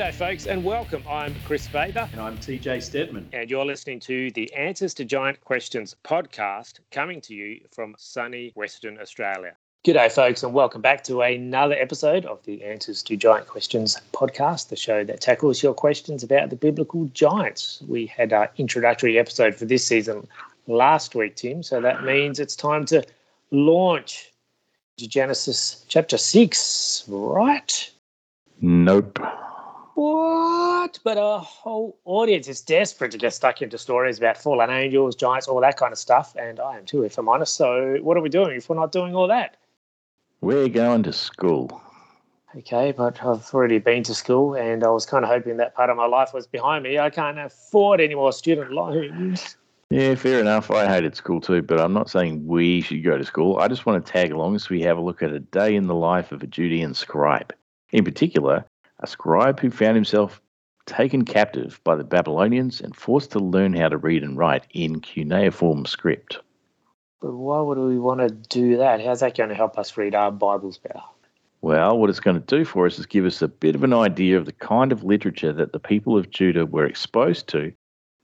G'day, folks, and welcome. I'm Kris Faber. And I'm TJ Steadman. And you're listening to the Answers to Giant Questions podcast coming to you from sunny Western Australia. G'day, folks, and welcome back to another episode of the Answers to Giant Questions podcast, the show that tackles your questions about the biblical giants. We had our introductory episode for this season last week, Tim, so that means it's time to launch Genesis chapter 6, right? Nope. What? But a whole audience is desperate to get stuck into stories about fallen angels, giants, all that kind of stuff. And I am too, if I'm honest. So, what are we doing if we're not doing all that? We're going to school. Okay, but I've already been to school and I was kind of hoping that part of my life was behind me. I can't afford any more student loans. Yeah, fair enough. I hated school too, but I'm not saying we should go to school. I just want to tag along so we have a look at a day in the life of a Judean scribe. In particular, a scribe who found himself taken captive by the Babylonians and forced to learn how to read and write in cuneiform script. But why would we want to do that? How's that going to help us read our Bibles better? Well, what it's going to do for us is give us a bit of an idea of the kind of literature that the people of Judah were exposed to,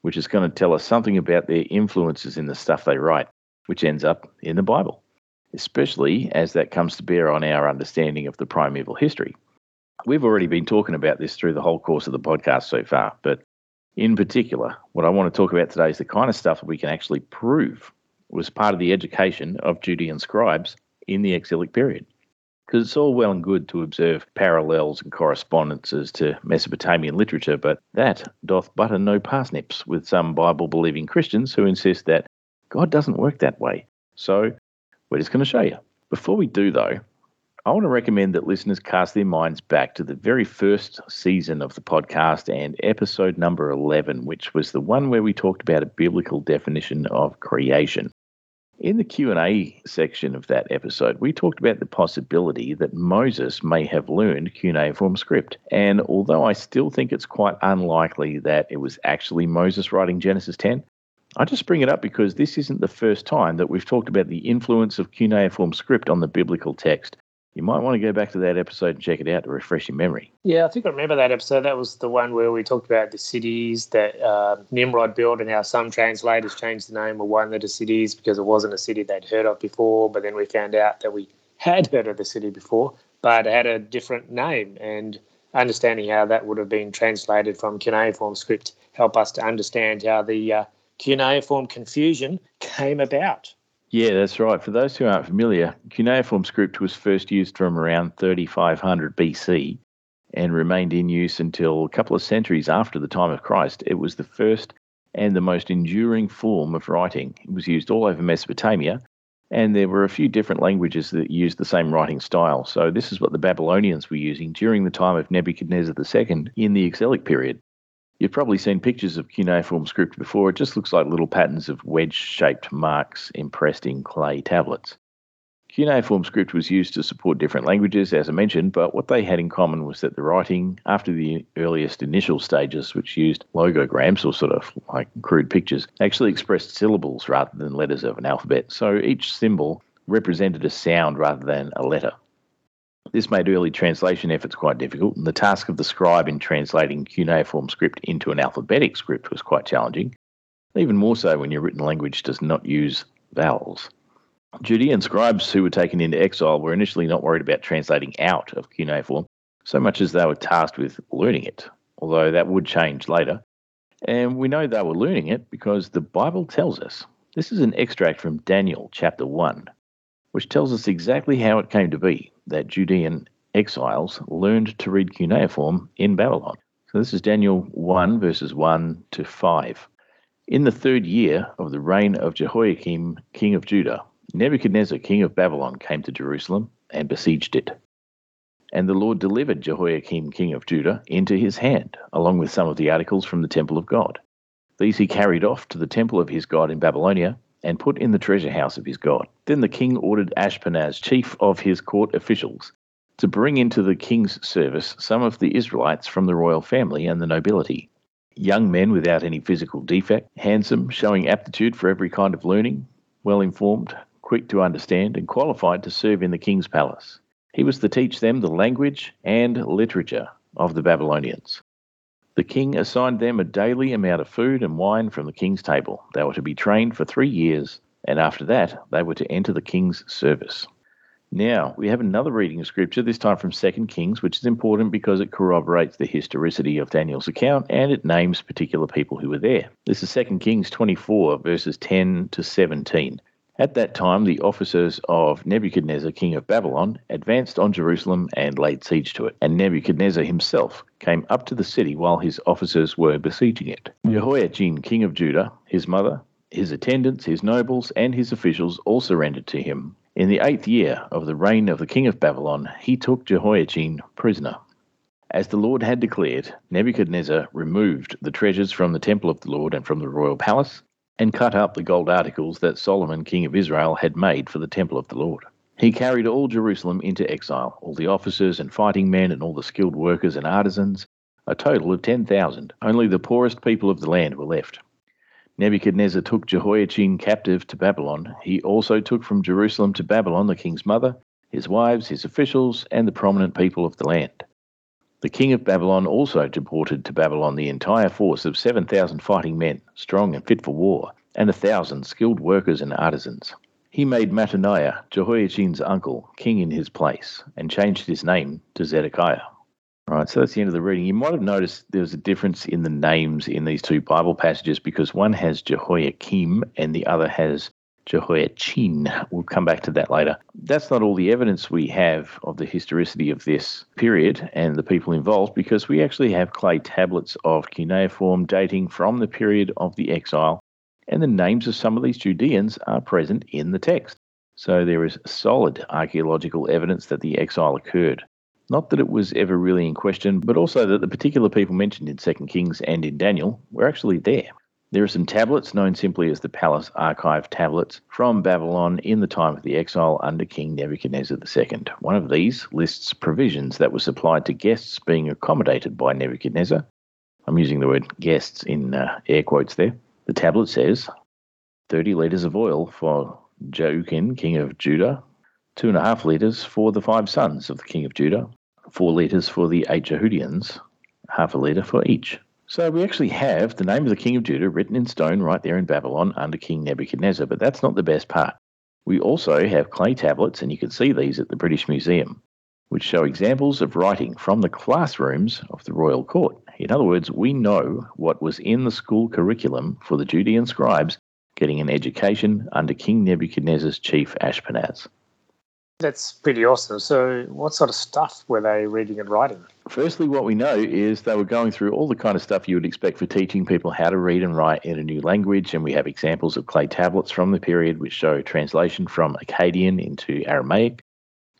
which is going to tell us something about their influences in the stuff they write, which ends up in the Bible, especially as that comes to bear on our understanding of the primeval history. We've already been talking about this through the whole course of the podcast so far, but in particular, what I want to talk about today is the kind of stuff that we can actually prove was part of the education of Judean scribes in the exilic period. Because it's all well and good to observe parallels and correspondences to Mesopotamian literature, but that doth butter no parsnips with some Bible believing Christians who insist that God doesn't work that way. So we're just going to show you. Before we do, though, I want to recommend that listeners cast their minds back to the very first season of the podcast and episode number 11, which was the one where we talked about a biblical definition of creation. In the Q&A section of that episode, we talked about the possibility that Moses may have learned cuneiform script. And although I still think it's quite unlikely that it was actually Moses writing Genesis 10, I just bring it up because this isn't the first time that we've talked about the influence of cuneiform script on the biblical text you might want to go back to that episode and check it out to refresh your memory. Yeah, I think I remember that episode. That was the one where we talked about the cities that uh, Nimrod built and how some translators changed the name of one of the cities because it wasn't a city they'd heard of before. But then we found out that we had heard of the city before, but it had a different name. And understanding how that would have been translated from cuneiform script help us to understand how the uh, cuneiform confusion came about. Yeah, that's right. For those who aren't familiar, cuneiform script was first used from around 3500 BC and remained in use until a couple of centuries after the time of Christ. It was the first and the most enduring form of writing. It was used all over Mesopotamia, and there were a few different languages that used the same writing style. So, this is what the Babylonians were using during the time of Nebuchadnezzar II in the exilic period. You've probably seen pictures of cuneiform script before. It just looks like little patterns of wedge shaped marks impressed in clay tablets. Cuneiform script was used to support different languages, as I mentioned, but what they had in common was that the writing, after the earliest initial stages, which used logograms or sort of like crude pictures, actually expressed syllables rather than letters of an alphabet. So each symbol represented a sound rather than a letter. This made early translation efforts quite difficult, and the task of the scribe in translating cuneiform script into an alphabetic script was quite challenging, even more so when your written language does not use vowels. Judean scribes who were taken into exile were initially not worried about translating out of cuneiform so much as they were tasked with learning it, although that would change later. And we know they were learning it because the Bible tells us. This is an extract from Daniel chapter 1, which tells us exactly how it came to be that Judean exiles learned to read cuneiform in Babylon. So this is Daniel 1, verses 1 to 5. In the third year of the reign of Jehoiakim, king of Judah, Nebuchadnezzar, king of Babylon, came to Jerusalem and besieged it. And the Lord delivered Jehoiakim, king of Judah, into his hand, along with some of the articles from the temple of God. These he carried off to the temple of his God in Babylonia and put in the treasure house of his God. Then the king ordered Ashpenaz, chief of his court officials, to bring into the king's service some of the Israelites from the royal family and the nobility. Young men without any physical defect, handsome, showing aptitude for every kind of learning, well informed, quick to understand, and qualified to serve in the king's palace. He was to teach them the language and literature of the Babylonians. The king assigned them a daily amount of food and wine from the king's table. They were to be trained for three years, and after that, they were to enter the king's service. Now, we have another reading of scripture, this time from 2 Kings, which is important because it corroborates the historicity of Daniel's account and it names particular people who were there. This is 2 Kings 24, verses 10 to 17. At that time, the officers of Nebuchadnezzar, king of Babylon, advanced on Jerusalem and laid siege to it. And Nebuchadnezzar himself came up to the city while his officers were besieging it. Jehoiachin, king of Judah, his mother, his attendants, his nobles, and his officials all surrendered to him. In the eighth year of the reign of the king of Babylon, he took Jehoiachin prisoner. As the Lord had declared, Nebuchadnezzar removed the treasures from the temple of the Lord and from the royal palace and cut up the gold articles that Solomon, king of Israel, had made for the temple of the Lord. He carried all Jerusalem into exile, all the officers and fighting men, and all the skilled workers and artisans, a total of 10,000. Only the poorest people of the land were left. Nebuchadnezzar took Jehoiachin captive to Babylon. He also took from Jerusalem to Babylon the king's mother, his wives, his officials, and the prominent people of the land. The king of Babylon also deported to Babylon the entire force of 7,000 fighting men, strong and fit for war, and a thousand skilled workers and artisans. He made Mattaniah, Jehoiachin's uncle, king in his place, and changed his name to Zedekiah. Right, so that's the end of the reading. You might have noticed there's a difference in the names in these two Bible passages because one has Jehoiakim and the other has Jehoiachin. We'll come back to that later. That's not all the evidence we have of the historicity of this period and the people involved because we actually have clay tablets of cuneiform dating from the period of the exile, and the names of some of these Judeans are present in the text. So there is solid archaeological evidence that the exile occurred. Not that it was ever really in question, but also that the particular people mentioned in 2 Kings and in Daniel were actually there. There are some tablets known simply as the Palace Archive tablets from Babylon in the time of the exile under King Nebuchadnezzar II. One of these lists provisions that were supplied to guests being accommodated by Nebuchadnezzar. I'm using the word guests in uh, air quotes there. The tablet says 30 litres of oil for Joachim, king of Judah, two and a half litres for the five sons of the king of Judah, four litres for the eight Jehudians, half a litre for each. So we actually have the name of the king of Judah written in stone right there in Babylon under King Nebuchadnezzar, but that's not the best part. We also have clay tablets, and you can see these at the British Museum, which show examples of writing from the classrooms of the royal court. In other words, we know what was in the school curriculum for the Judean scribes getting an education under King Nebuchadnezzar's chief Ashpenaz. That's pretty awesome. So, what sort of stuff were they reading and writing? Firstly, what we know is they were going through all the kind of stuff you would expect for teaching people how to read and write in a new language. And we have examples of clay tablets from the period which show translation from Akkadian into Aramaic,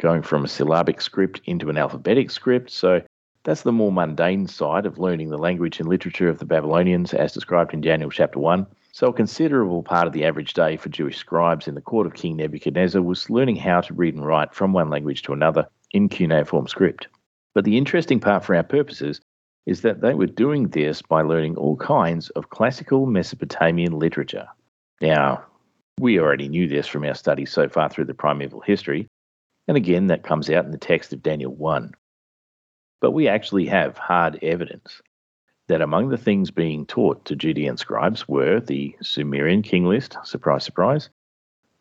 going from a syllabic script into an alphabetic script. So, that's the more mundane side of learning the language and literature of the Babylonians as described in Daniel chapter 1. So, a considerable part of the average day for Jewish scribes in the court of King Nebuchadnezzar was learning how to read and write from one language to another in cuneiform script. But the interesting part for our purposes is that they were doing this by learning all kinds of classical Mesopotamian literature. Now, we already knew this from our studies so far through the primeval history, and again, that comes out in the text of Daniel 1. But we actually have hard evidence that among the things being taught to Judean scribes were the Sumerian king list, surprise, surprise,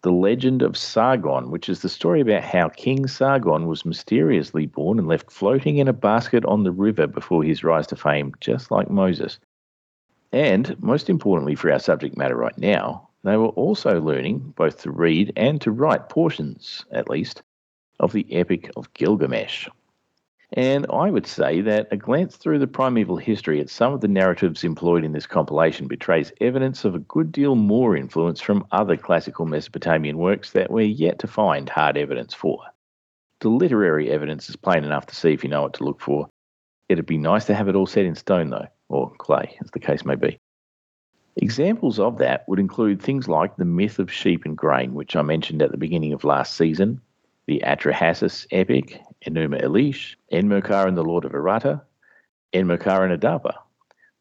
the legend of Sargon, which is the story about how King Sargon was mysteriously born and left floating in a basket on the river before his rise to fame, just like Moses. And most importantly for our subject matter right now, they were also learning both to read and to write portions, at least, of the Epic of Gilgamesh. And I would say that a glance through the primeval history at some of the narratives employed in this compilation betrays evidence of a good deal more influence from other classical Mesopotamian works that we're yet to find hard evidence for. The literary evidence is plain enough to see if you know what to look for. It'd be nice to have it all set in stone, though, or clay, as the case may be. Examples of that would include things like the myth of sheep and grain, which I mentioned at the beginning of last season, the Atrahasis epic, Enuma Elish, Enmerkar and the Lord of Aratta, Enmerkar and Adapa,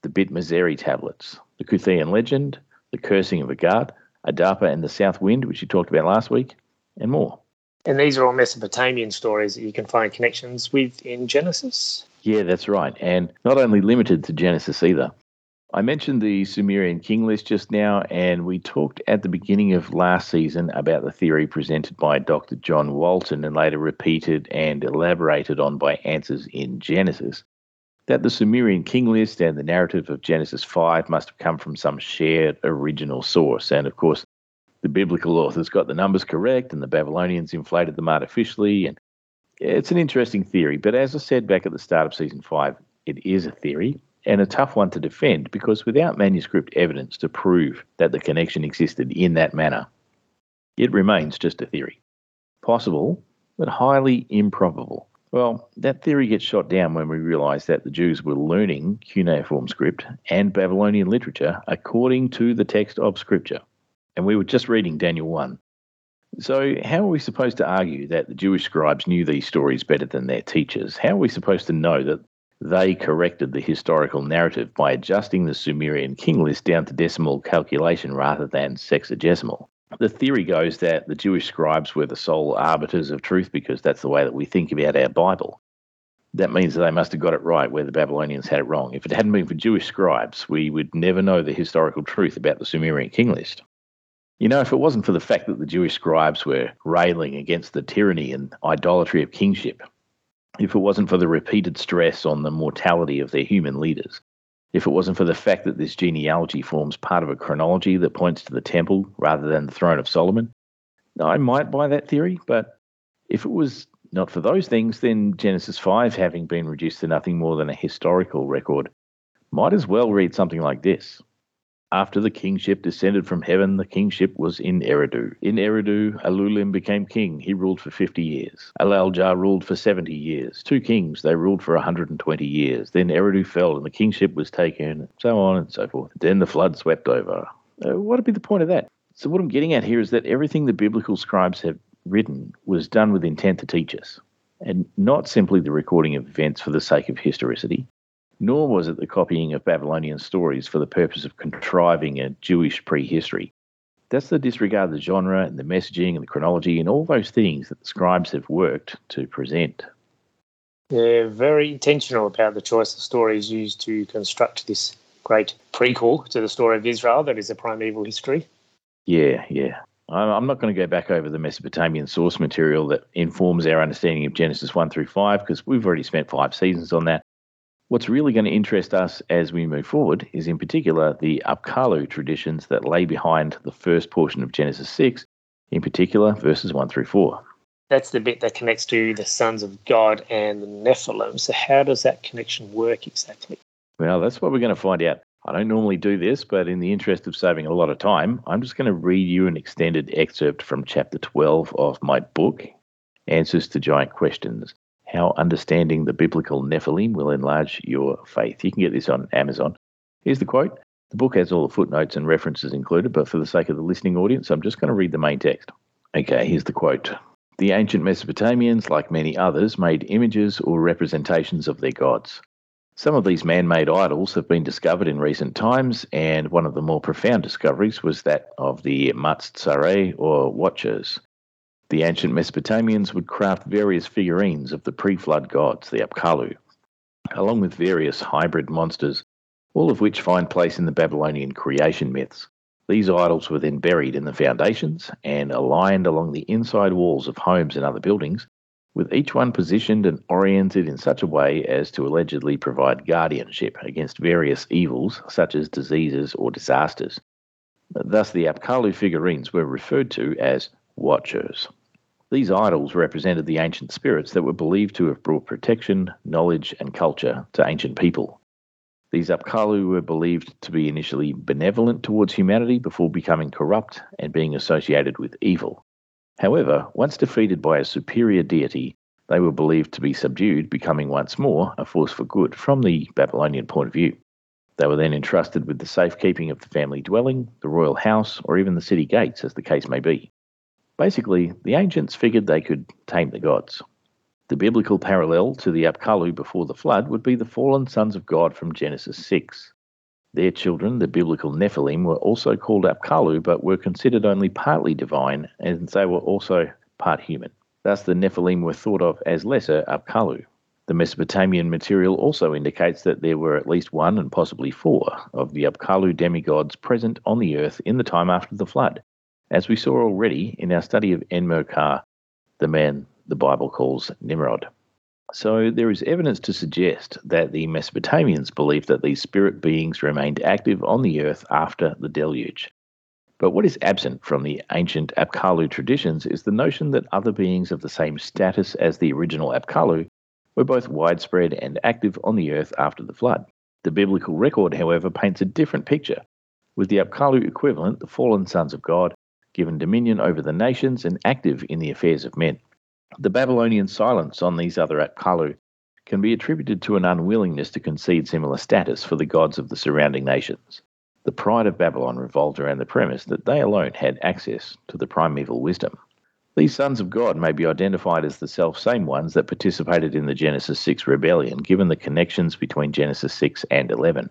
the Bitmazeri tablets, the Kuthian legend, the Cursing of Agad, Adapa and the South Wind, which you talked about last week, and more. And these are all Mesopotamian stories that you can find connections with in Genesis? Yeah, that's right. And not only limited to Genesis either. I mentioned the Sumerian king list just now, and we talked at the beginning of last season about the theory presented by Dr. John Walton and later repeated and elaborated on by Answers in Genesis that the Sumerian king list and the narrative of Genesis 5 must have come from some shared original source. And of course, the biblical authors got the numbers correct, and the Babylonians inflated them artificially. And it's an interesting theory, but as I said back at the start of season 5, it is a theory and a tough one to defend because without manuscript evidence to prove that the connection existed in that manner, it remains just a theory. Possible, but highly improbable. Well, that theory gets shot down when we realise that the Jews were learning cuneiform script and Babylonian literature according to the text of Scripture. And we were just reading Daniel 1. So, how are we supposed to argue that the Jewish scribes knew these stories better than their teachers? How are we supposed to know that they corrected the historical narrative by adjusting the Sumerian king list down to decimal calculation rather than sexagesimal. The theory goes that the Jewish scribes were the sole arbiters of truth because that's the way that we think about our Bible. That means that they must have got it right where the Babylonians had it wrong. If it hadn't been for Jewish scribes, we would never know the historical truth about the Sumerian king list. You know, if it wasn't for the fact that the Jewish scribes were railing against the tyranny and idolatry of kingship, if it wasn't for the repeated stress on the mortality of their human leaders, if it wasn't for the fact that this genealogy forms part of a chronology that points to the temple rather than the throne of Solomon, I might buy that theory, but if it was not for those things, then Genesis 5, having been reduced to nothing more than a historical record, might as well read something like this. After the kingship descended from heaven, the kingship was in Eridu. In Eridu, Alulim became king. He ruled for 50 years. Alaljar ruled for 70 years. Two kings, they ruled for 120 years. Then Eridu fell and the kingship was taken, and so on and so forth. Then the flood swept over. Uh, what would be the point of that? So, what I'm getting at here is that everything the biblical scribes have written was done with intent to teach us, and not simply the recording of events for the sake of historicity nor was it the copying of Babylonian stories for the purpose of contriving a Jewish prehistory. That's the disregard of the genre and the messaging and the chronology and all those things that the scribes have worked to present. They're very intentional about the choice of stories used to construct this great prequel to the story of Israel that is a primeval history. Yeah, yeah. I'm not going to go back over the Mesopotamian source material that informs our understanding of Genesis 1 through 5 because we've already spent five seasons on that. What's really going to interest us as we move forward is, in particular, the Apkallu traditions that lay behind the first portion of Genesis 6, in particular, verses 1 through 4. That's the bit that connects to the sons of God and the Nephilim. So, how does that connection work exactly? Well, that's what we're going to find out. I don't normally do this, but in the interest of saving a lot of time, I'm just going to read you an extended excerpt from chapter 12 of my book, Answers to Giant Questions how Understanding the Biblical Nephilim Will Enlarge Your Faith. You can get this on Amazon. Here's the quote. The book has all the footnotes and references included, but for the sake of the listening audience, I'm just going to read the main text. Okay, here's the quote. The ancient Mesopotamians, like many others, made images or representations of their gods. Some of these man made idols have been discovered in recent times, and one of the more profound discoveries was that of the Matsare or Watchers, the ancient Mesopotamians would craft various figurines of the pre flood gods, the Apkallu, along with various hybrid monsters, all of which find place in the Babylonian creation myths. These idols were then buried in the foundations and aligned along the inside walls of homes and other buildings, with each one positioned and oriented in such a way as to allegedly provide guardianship against various evils such as diseases or disasters. Thus, the Apkallu figurines were referred to as watchers. These idols represented the ancient spirits that were believed to have brought protection, knowledge, and culture to ancient people. These Apkallu were believed to be initially benevolent towards humanity before becoming corrupt and being associated with evil. However, once defeated by a superior deity, they were believed to be subdued, becoming once more a force for good from the Babylonian point of view. They were then entrusted with the safekeeping of the family dwelling, the royal house, or even the city gates, as the case may be. Basically, the ancients figured they could tame the gods. The biblical parallel to the Apkallu before the flood would be the fallen sons of God from Genesis 6. Their children, the biblical Nephilim, were also called Apkallu but were considered only partly divine and they were also part human. Thus, the Nephilim were thought of as lesser Apkallu. The Mesopotamian material also indicates that there were at least one and possibly four of the Apkallu demigods present on the earth in the time after the flood, as we saw already in our study of Enmerkar, the man the Bible calls Nimrod. So there is evidence to suggest that the Mesopotamians believed that these spirit beings remained active on the earth after the deluge. But what is absent from the ancient Apkallu traditions is the notion that other beings of the same status as the original Apkallu were both widespread and active on the earth after the flood. The biblical record, however, paints a different picture, with the Apkallu equivalent, the fallen sons of God, given dominion over the nations and active in the affairs of men. The Babylonian silence on these other Apkallu can be attributed to an unwillingness to concede similar status for the gods of the surrounding nations. The pride of Babylon revolved around the premise that they alone had access to the primeval wisdom. These sons of God may be identified as the self same ones that participated in the Genesis 6 rebellion, given the connections between Genesis 6 and 11.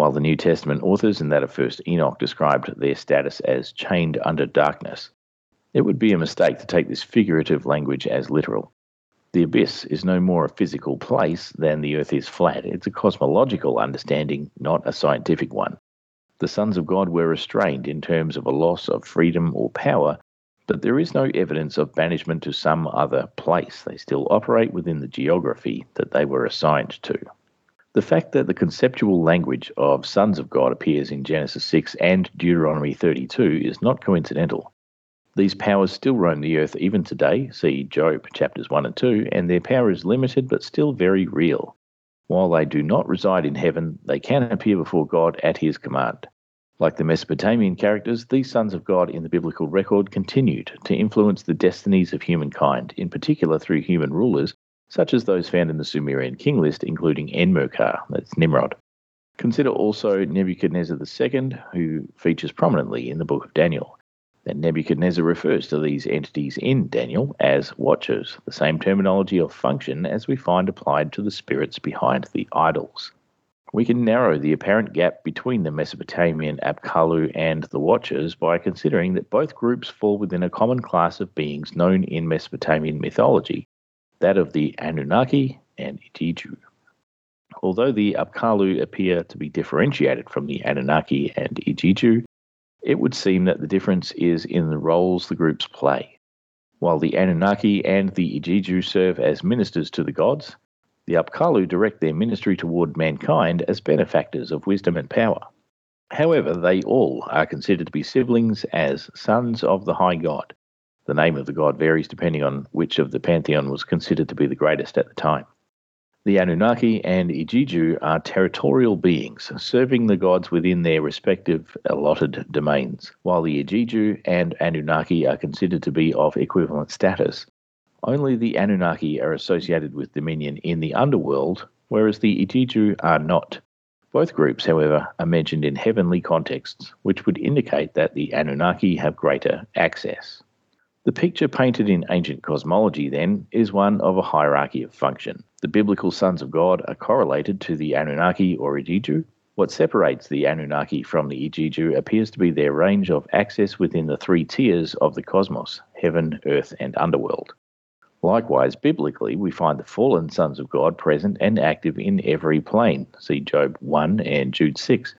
While the New Testament authors and that of 1st Enoch described their status as chained under darkness, it would be a mistake to take this figurative language as literal. The abyss is no more a physical place than the earth is flat. It's a cosmological understanding, not a scientific one the sons of God were restrained in terms of a loss of freedom or power, but there is no evidence of banishment to some other place. They still operate within the geography that they were assigned to. The fact that the conceptual language of sons of God appears in Genesis 6 and Deuteronomy 32 is not coincidental. These powers still roam the earth even today, see Job chapters 1 and 2, and their power is limited but still very real. While they do not reside in heaven, they can appear before God at his command. Like the Mesopotamian characters, these sons of God in the biblical record continued to influence the destinies of humankind, in particular through human rulers, such as those found in the Sumerian king list, including Enmerkar, that's Nimrod. Consider also Nebuchadnezzar II, who features prominently in the book of Daniel. And Nebuchadnezzar refers to these entities in Daniel as watchers, the same terminology or function as we find applied to the spirits behind the idols. We can narrow the apparent gap between the Mesopotamian Apkallu and the Watchers by considering that both groups fall within a common class of beings known in Mesopotamian mythology, that of the Anunnaki and Igiju. Although the Apkallu appear to be differentiated from the Anunnaki and Igiju, it would seem that the difference is in the roles the groups play. While the Anunnaki and the Igiju serve as ministers to the gods, the Apkallu direct their ministry toward mankind as benefactors of wisdom and power. However, they all are considered to be siblings as sons of the High God. The name of the god varies depending on which of the pantheon was considered to be the greatest at the time. The Anunnaki and Ijiju are territorial beings, serving the gods within their respective allotted domains, while the Ijiju and Anunnaki are considered to be of equivalent status. Only the Anunnaki are associated with dominion in the underworld, whereas the Ijiju are not. Both groups, however, are mentioned in heavenly contexts, which would indicate that the Anunnaki have greater access. The picture painted in ancient cosmology, then, is one of a hierarchy of function. The biblical sons of God are correlated to the Anunnaki or Igiju. What separates the Anunnaki from the Igiju appears to be their range of access within the three tiers of the cosmos heaven, earth, and underworld. Likewise, biblically, we find the fallen sons of God present and active in every plane. See Job 1 and Jude 6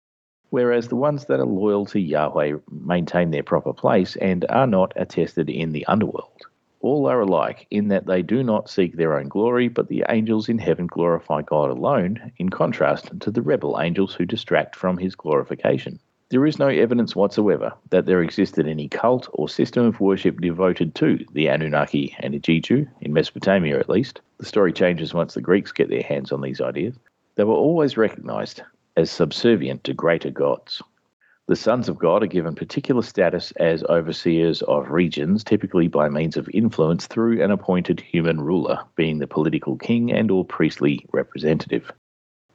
whereas the ones that are loyal to Yahweh maintain their proper place and are not attested in the underworld. All are alike in that they do not seek their own glory, but the angels in heaven glorify God alone, in contrast to the rebel angels who distract from his glorification. There is no evidence whatsoever that there existed any cult or system of worship devoted to the Anunnaki and Igiju, in Mesopotamia at least. The story changes once the Greeks get their hands on these ideas. They were always recognized as subservient to greater gods. The sons of God are given particular status as overseers of regions, typically by means of influence through an appointed human ruler, being the political king and or priestly representative.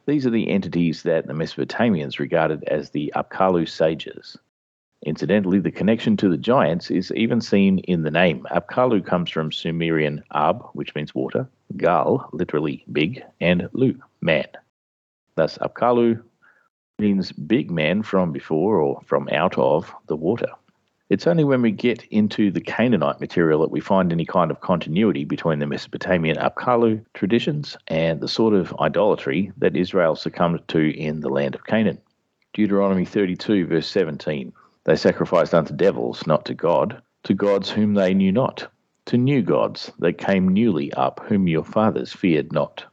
These are the entities that the Mesopotamians regarded as the Apkallu sages. Incidentally, the connection to the giants is even seen in the name. Apkallu comes from Sumerian ab, which means water, gal, literally big, and lu, man. Thus, Apkallu means big man from before or from out of the water. It's only when we get into the Canaanite material that we find any kind of continuity between the Mesopotamian Apkallu traditions and the sort of idolatry that Israel succumbed to in the land of Canaan. Deuteronomy 32, verse 17 They sacrificed unto devils, not to God, to gods whom they knew not, to new gods that came newly up, whom your fathers feared not.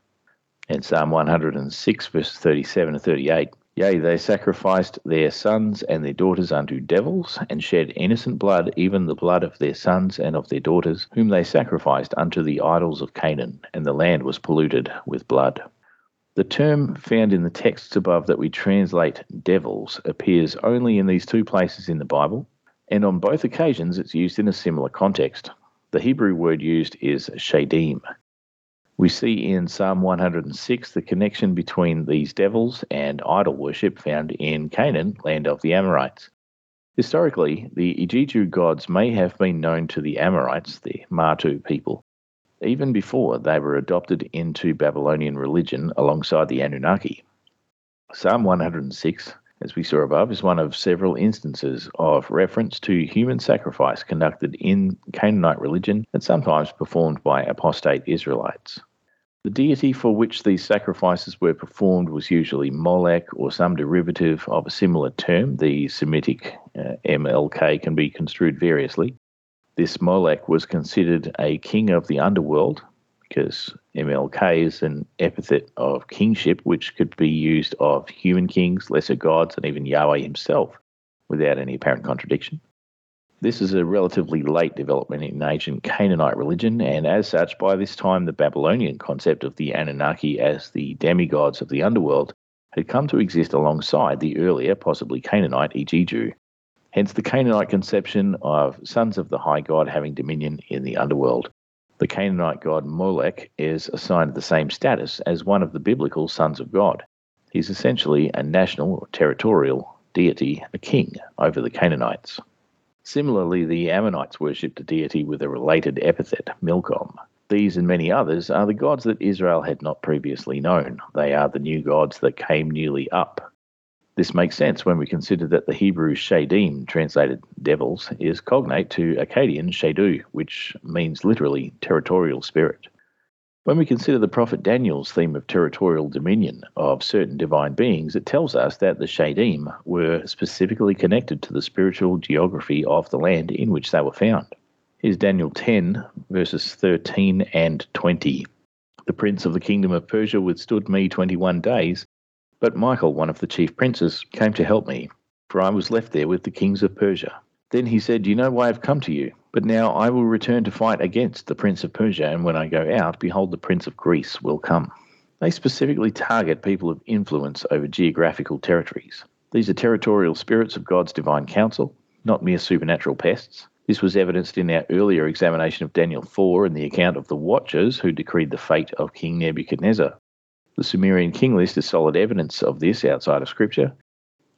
And Psalm 106, verse 37 and 38 Yea, they sacrificed their sons and their daughters unto devils, and shed innocent blood, even the blood of their sons and of their daughters, whom they sacrificed unto the idols of Canaan, and the land was polluted with blood. The term found in the texts above that we translate devils appears only in these two places in the Bible, and on both occasions it's used in a similar context. The Hebrew word used is shadim, we see in Psalm 106 the connection between these devils and idol worship found in Canaan, land of the Amorites. Historically, the Igiju gods may have been known to the Amorites, the Martu people, even before they were adopted into Babylonian religion alongside the Anunnaki. Psalm 106, as we saw above, is one of several instances of reference to human sacrifice conducted in Canaanite religion and sometimes performed by apostate Israelites. The deity for which these sacrifices were performed was usually Molech or some derivative of a similar term. The Semitic uh, MLK can be construed variously. This Molech was considered a king of the underworld because MLK is an epithet of kingship which could be used of human kings, lesser gods, and even Yahweh himself without any apparent contradiction. This is a relatively late development in ancient Canaanite religion, and as such, by this time, the Babylonian concept of the Anunnaki as the demigods of the underworld had come to exist alongside the earlier, possibly Canaanite Igiju. Hence, the Canaanite conception of sons of the high god having dominion in the underworld. The Canaanite god Molech is assigned the same status as one of the biblical sons of God. He's essentially a national or territorial deity, a king over the Canaanites. Similarly, the Ammonites worshipped a deity with a related epithet, Milcom. These and many others are the gods that Israel had not previously known. They are the new gods that came newly up. This makes sense when we consider that the Hebrew Shadim, translated devils, is cognate to Akkadian Shadu, which means literally territorial spirit. When we consider the prophet Daniel's theme of territorial dominion of certain divine beings, it tells us that the Shadim were specifically connected to the spiritual geography of the land in which they were found. Here's Daniel 10, verses 13 and 20. The prince of the kingdom of Persia withstood me 21 days, but Michael, one of the chief princes, came to help me, for I was left there with the kings of Persia. Then he said, You know why I've come to you? But now I will return to fight against the prince of Persia, and when I go out, behold, the prince of Greece will come. They specifically target people of influence over geographical territories. These are territorial spirits of God's divine counsel, not mere supernatural pests. This was evidenced in our earlier examination of Daniel 4 and the account of the Watchers who decreed the fate of King Nebuchadnezzar. The Sumerian king list is solid evidence of this outside of Scripture,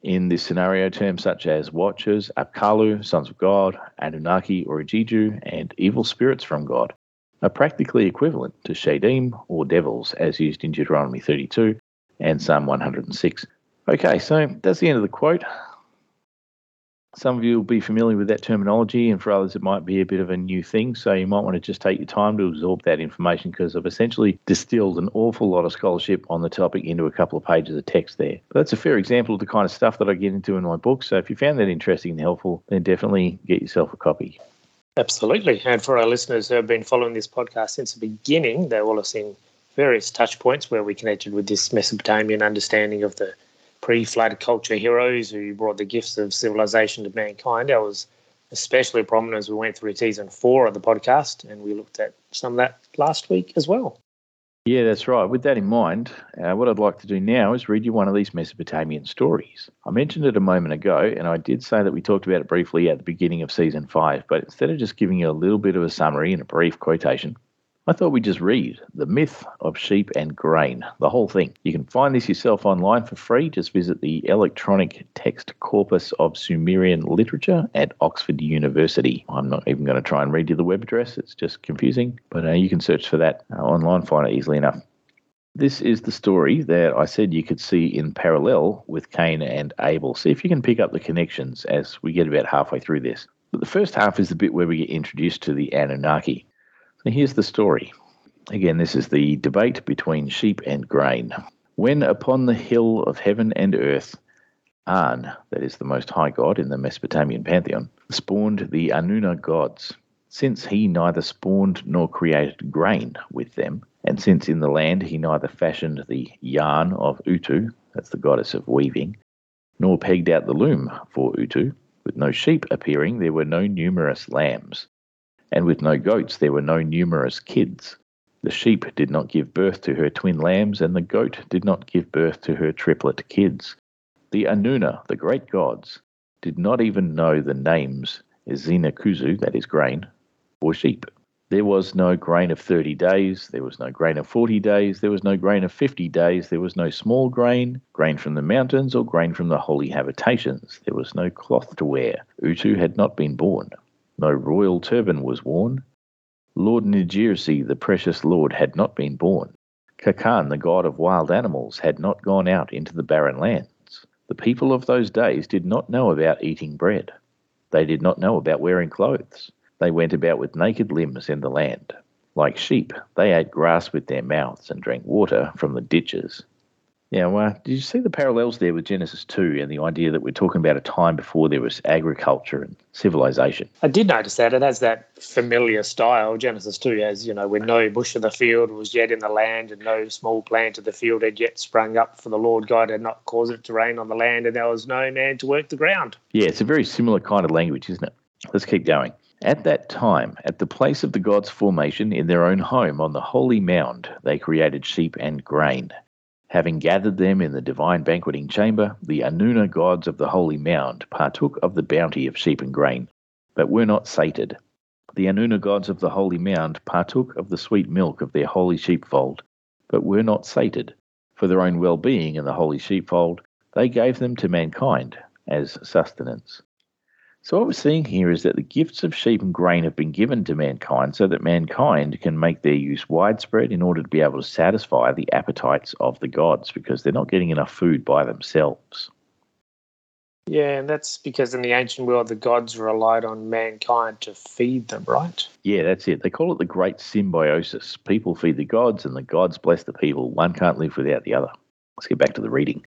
in this scenario, terms such as watchers, Apkallu, sons of God, Anunnaki or Igiju, and evil spirits from God are practically equivalent to Shadim or devils as used in Deuteronomy 32 and Psalm 106. Okay, so that's the end of the quote. Some of you will be familiar with that terminology, and for others, it might be a bit of a new thing. So you might want to just take your time to absorb that information because I've essentially distilled an awful lot of scholarship on the topic into a couple of pages of text there. But that's a fair example of the kind of stuff that I get into in my book. So if you found that interesting and helpful, then definitely get yourself a copy. Absolutely. And for our listeners who have been following this podcast since the beginning, they will have seen various touch points where we connected with this Mesopotamian understanding of the pre-flood culture heroes who brought the gifts of civilization to mankind. That was especially prominent as we went through season four of the podcast, and we looked at some of that last week as well. Yeah, that's right. With that in mind, uh, what I'd like to do now is read you one of these Mesopotamian stories. I mentioned it a moment ago, and I did say that we talked about it briefly at the beginning of season five, but instead of just giving you a little bit of a summary and a brief quotation, I thought we'd just read The Myth of Sheep and Grain, the whole thing. You can find this yourself online for free. Just visit the Electronic Text Corpus of Sumerian Literature at Oxford University. I'm not even going to try and read you the web address, it's just confusing, but uh, you can search for that uh, online, find it easily enough. This is the story that I said you could see in parallel with Cain and Abel. See if you can pick up the connections as we get about halfway through this. But the first half is the bit where we get introduced to the Anunnaki. Here's the story. Again, this is the debate between sheep and grain. When upon the hill of heaven and earth, An, that is the Most High God in the Mesopotamian pantheon, spawned the Anuna gods, since he neither spawned nor created grain with them, and since in the land he neither fashioned the yarn of Uttu, that's the goddess of weaving, nor pegged out the loom for Uttu, with no sheep appearing, there were no numerous lambs, and with no goats, there were no numerous kids. The sheep did not give birth to her twin lambs, and the goat did not give birth to her triplet kids. The Anuna, the great gods, did not even know the names Zinakuzu, that is grain, or sheep. There was no grain of 30 days, there was no grain of 40 days, there was no grain of 50 days, there was no small grain, grain from the mountains, or grain from the holy habitations. There was no cloth to wear. Uttu had not been born. No royal turban was worn. Lord Nigirsi, the precious lord, had not been born. Kakan, the god of wild animals, had not gone out into the barren lands. The people of those days did not know about eating bread. They did not know about wearing clothes. They went about with naked limbs in the land. Like sheep, they ate grass with their mouths and drank water from the ditches. Now, well, did you see the parallels there with Genesis 2 and the idea that we're talking about a time before there was agriculture and civilization? I did notice that. It has that familiar style. Genesis 2 has, you know, when no bush of the field was yet in the land and no small plant of the field had yet sprung up, for the Lord God had not caused it to rain on the land, and there was no man to work the ground. Yeah, it's a very similar kind of language, isn't it? Let's keep going. At that time, at the place of the gods' formation in their own home on the holy mound, they created sheep and grain. Having gathered them in the divine banqueting chamber, the Anuna gods of the holy mound partook of the bounty of sheep and grain, but were not sated. The Anuna gods of the holy mound partook of the sweet milk of their holy sheepfold, but were not sated. For their own well being in the holy sheepfold, they gave them to mankind as sustenance. So, what we're seeing here is that the gifts of sheep and grain have been given to mankind so that mankind can make their use widespread in order to be able to satisfy the appetites of the gods because they're not getting enough food by themselves. Yeah, and that's because in the ancient world, the gods relied on mankind to feed them, right? Yeah, that's it. They call it the great symbiosis. People feed the gods, and the gods bless the people. One can't live without the other. Let's get back to the reading.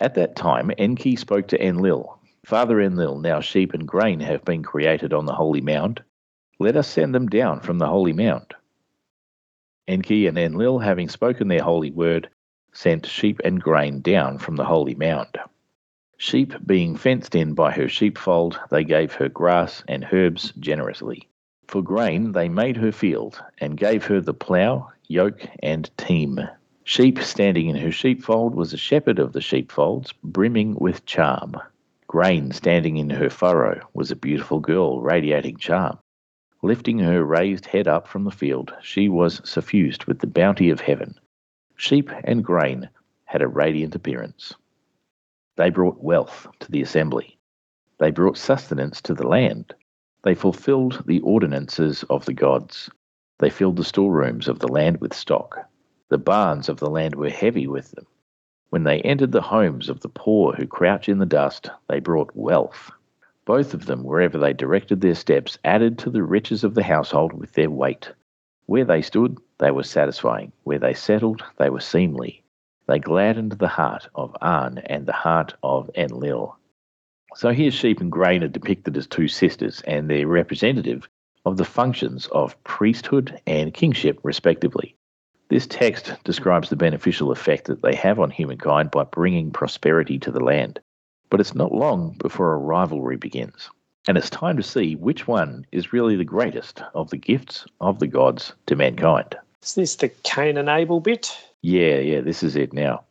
At that time, Enki spoke to Enlil, Father Enlil, now sheep and grain have been created on the holy mound. Let us send them down from the holy mound. Enki and Enlil, having spoken their holy word, sent sheep and grain down from the holy mound. Sheep being fenced in by her sheepfold, they gave her grass and herbs generously. For grain they made her field, and gave her the plough, yoke, and team. Sheep standing in her sheepfold was a shepherd of the sheepfolds, brimming with charm. Grain standing in her furrow was a beautiful girl radiating charm. Lifting her raised head up from the field, she was suffused with the bounty of heaven. Sheep and grain had a radiant appearance. They brought wealth to the assembly. They brought sustenance to the land. They fulfilled the ordinances of the gods. They filled the storerooms of the land with stock. The barns of the land were heavy with them. When they entered the homes of the poor who crouch in the dust, they brought wealth. Both of them, wherever they directed their steps, added to the riches of the household with their weight. Where they stood, they were satisfying. Where they settled, they were seemly. They gladdened the heart of An and the heart of Enlil. So here sheep and grain are depicted as two sisters, and they're representative of the functions of priesthood and kingship, respectively. This text describes the beneficial effect that they have on humankind by bringing prosperity to the land. But it's not long before a rivalry begins. And it's time to see which one is really the greatest of the gifts of the gods to mankind. Is this the Cain and Abel bit? Yeah, yeah, this is it now.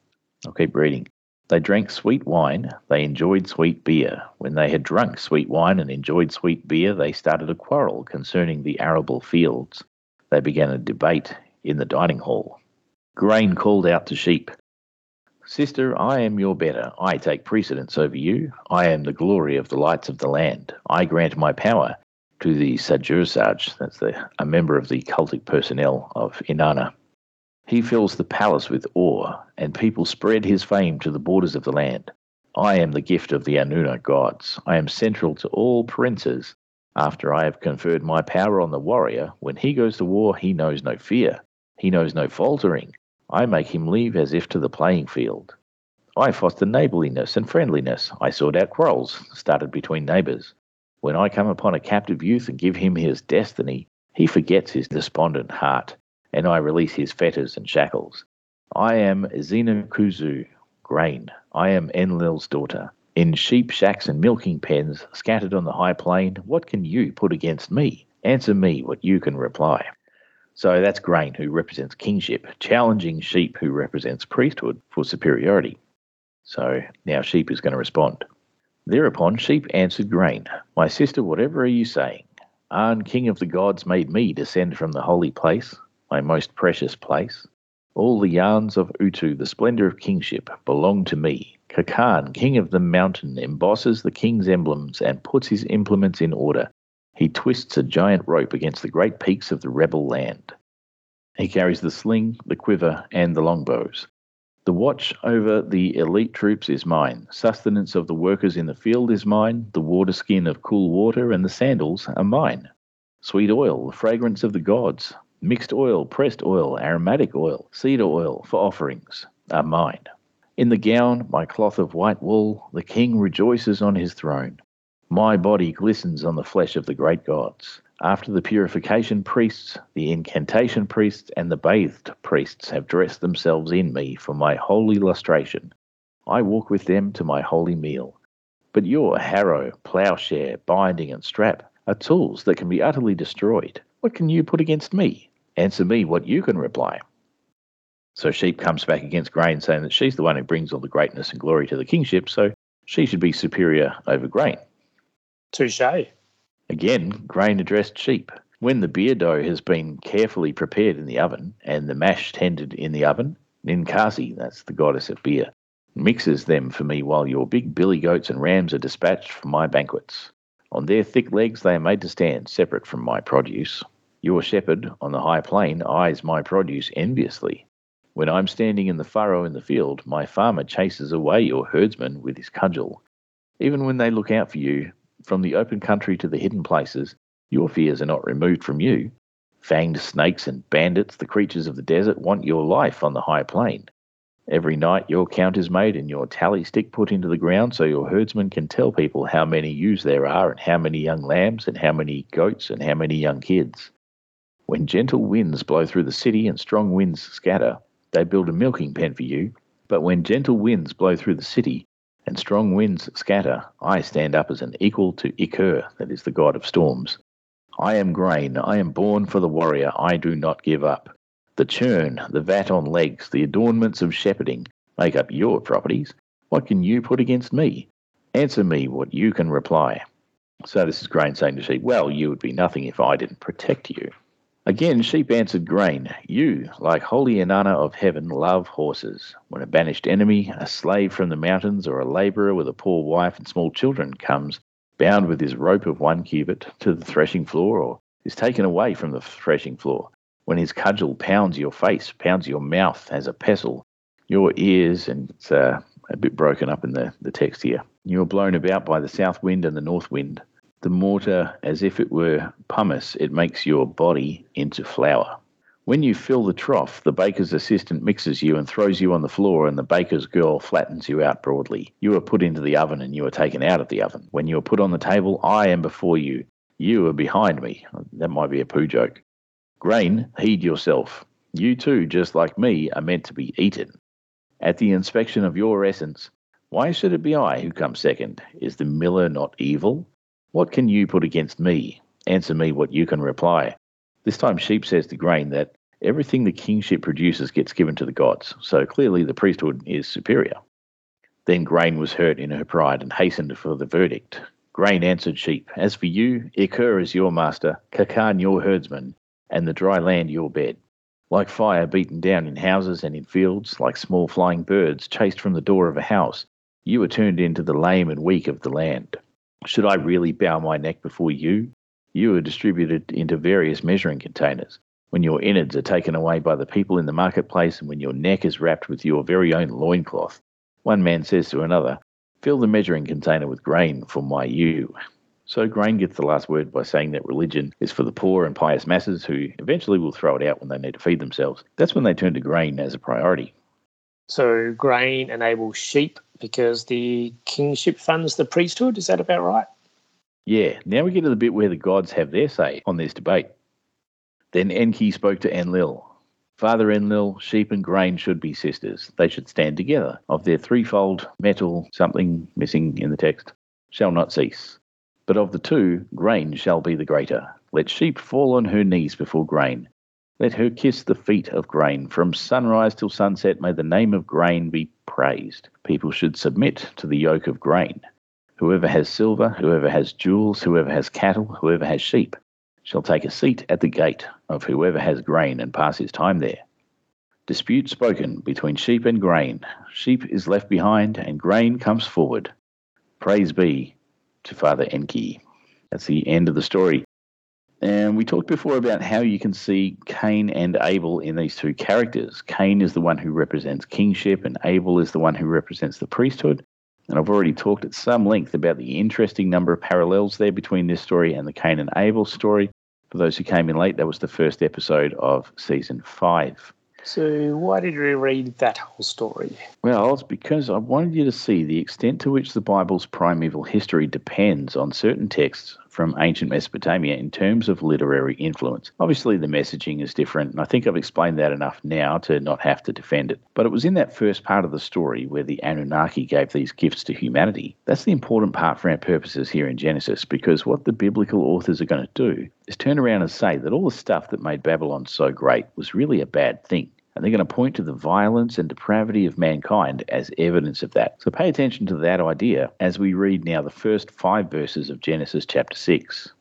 I'll keep reading. They drank sweet wine, they enjoyed sweet beer. When they had drunk sweet wine and enjoyed sweet beer, they started a quarrel concerning the arable fields. They began a debate in the dining hall. Grain called out to sheep, Sister, I am your better. I take precedence over you. I am the glory of the lights of the land. I grant my power to the Sajursaj, that's the, a member of the cultic personnel of Inanna. He fills the palace with awe, and people spread his fame to the borders of the land. I am the gift of the Anuna gods. I am central to all princes. After I have conferred my power on the warrior, when he goes to war, he knows no fear. He knows no faltering. I make him leave as if to the playing field. I foster neighbourliness and friendliness. I sort out quarrels started between neighbours. When I come upon a captive youth and give him his destiny, he forgets his despondent heart, and I release his fetters and shackles. I am Ezina-Kusu, grain. I am Enlil's daughter. In sheep shacks and milking pens, scattered on the high plain, what can you put against me? Answer me what you can reply. So that's grain, who represents kingship, challenging sheep, who represents priesthood for superiority. So now sheep is going to respond. Thereupon sheep answered grain, My sister, whatever are you saying? An, king of the gods, made me descend from the holy place, my most precious place. All the yarns of Uttu, the splendor of kingship, belong to me. Kakan, king of the mountain, embosses the king's emblems and puts his implements in order. He twists a giant rope against the great peaks of the rebel land. He carries the sling, the quiver, and the longbows. The watch over the elite troops is mine. Sustenance of the workers in the field is mine. The water skin of cool water and the sandals are mine. Sweet oil, the fragrance of the gods. Mixed oil, pressed oil, aromatic oil, cedar oil for offerings are mine. In the gown, my cloth of white wool, the king rejoices on his throne. My body glistens on the flesh of the great gods. After the purification priests, the incantation priests, and the bathed priests have dressed themselves in me for my holy lustration, I walk with them to my holy meal. But your harrow, ploughshare, binding, and strap are tools that can be utterly destroyed. What can you put against me? Answer me what you can reply. So Sheep comes back against Grain, saying that she's the one who brings all the greatness and glory to the kingship, so she should be superior over Grain. Touche. Again, grain addressed sheep. When the beer dough has been carefully prepared in the oven and the mash tended in the oven, Ninkasi, that's the goddess of beer, mixes them for me while your big billy goats and rams are dispatched for my banquets. On their thick legs they are made to stand, separate from my produce. Your shepherd on the high plain eyes my produce enviously. When I'm standing in the furrow in the field, my farmer chases away your herdsmen with his cudgel. Even when they look out for you, from the open country to the hidden places, your fears are not removed from you. Fanged snakes and bandits, the creatures of the desert, want your life on the high plain. Every night your count is made and your tally stick put into the ground so your herdsman can tell people how many ewes there are and how many young lambs and how many goats and how many young kids. When gentle winds blow through the city and strong winds scatter, they build a milking pen for you. But when gentle winds blow through the city and strong winds scatter, I stand up as an equal to Ishkur, that is the god of storms. I am grain, I am born for the warrior, I do not give up. The churn, the vat on legs, the adornments of shepherding make up your properties. What can you put against me? Answer me what you can reply. So this is grain saying to sheep, Well, you would be nothing if I didn't protect you. Again, sheep answered grain, You, like holy Inanna of heaven, love horses. When a banished enemy, a slave from the mountains, or a labourer with a poor wife and small children comes, bound with his rope of one cubit, to the threshing floor, or is taken away from the threshing floor, when his cudgel pounds your face, pounds your mouth as a pestle, your ears, and it's uh, a bit broken up in the, the text here, you are blown about by the south wind and the north wind the mortar as if it were pumice, it makes your body into flour. When you fill the trough, the baker's assistant mixes you and throws you on the floor, and the baker's girl flattens you out broadly. You are put into the oven, and you are taken out of the oven. When you are put on the table, I am before you. You are behind me. That might be a poo joke. Grain, heed yourself. You too, just like me, are meant to be eaten. At the inspection of your essence, why should it be I who come second? Is the miller not evil? What can you put against me? Answer me what you can reply. This time, Sheep says to Grain that everything the kingship produces gets given to the gods, so clearly the priesthood is superior. Then Grain was hurt in her pride and hastened for the verdict. Grain answered Sheep, As for you, Ishkur is your master, Kakan your herdsman, and the dry land your bed. Like fire beaten down in houses and in fields, like small flying birds chased from the door of a house, you are turned into the lame and weak of the land. Should I really bow my neck before you? You are distributed into various measuring containers. When your innards are taken away by the people in the marketplace, and when your neck is wrapped with your very own loincloth, one man says to another, Fill the measuring container with grain for my ewe. So grain gets the last word by saying that religion is for the poor and pious masses who eventually will throw it out when they need to feed themselves. That's when they turn to grain as a priority. So grain enables sheep because the kingship funds the priesthood. Is that about right? Yeah. Now we get to the bit where the gods have their say on this debate. Then Enki spoke to Enlil. Father Enlil, sheep and grain should be sisters. They should stand together. Of their threefold metal, something missing in the text, shall not cease. But of the two, grain shall be the greater. Let sheep fall on her knees before grain. Let her kiss the feet of grain. From sunrise till sunset, may the name of grain be praised. People should submit to the yoke of grain. Whoever has silver, whoever has jewels, whoever has cattle, whoever has sheep, shall take a seat at the gate of whoever has grain and pass his time there. Dispute spoken between sheep and grain. Sheep is left behind, and grain comes forward. Praise be to Father Enki. That's the end of the story. And we talked before about how you can see Cain and Abel in these two characters. Cain is the one who represents kingship, and Abel is the one who represents the priesthood. And I've already talked at some length about the interesting number of parallels there between this story and the Cain and Abel story. For those who came in late, that was the first episode of season five. So, why did we read that whole story? Well, it's because I wanted you to see the extent to which the Bible's primeval history depends on certain texts from ancient Mesopotamia in terms of literary influence. Obviously, the messaging is different, and I think I've explained that enough now to not have to defend it. But it was in that first part of the story where the Anunnaki gave these gifts to humanity. That's the important part for our purposes here in Genesis, because what the biblical authors are going to do is turn around and say that all the stuff that made Babylon so great was really a bad thing and they're going to point to the violence and depravity of mankind as evidence of that. So pay attention to that idea as we read now the first five verses of Genesis chapter 6.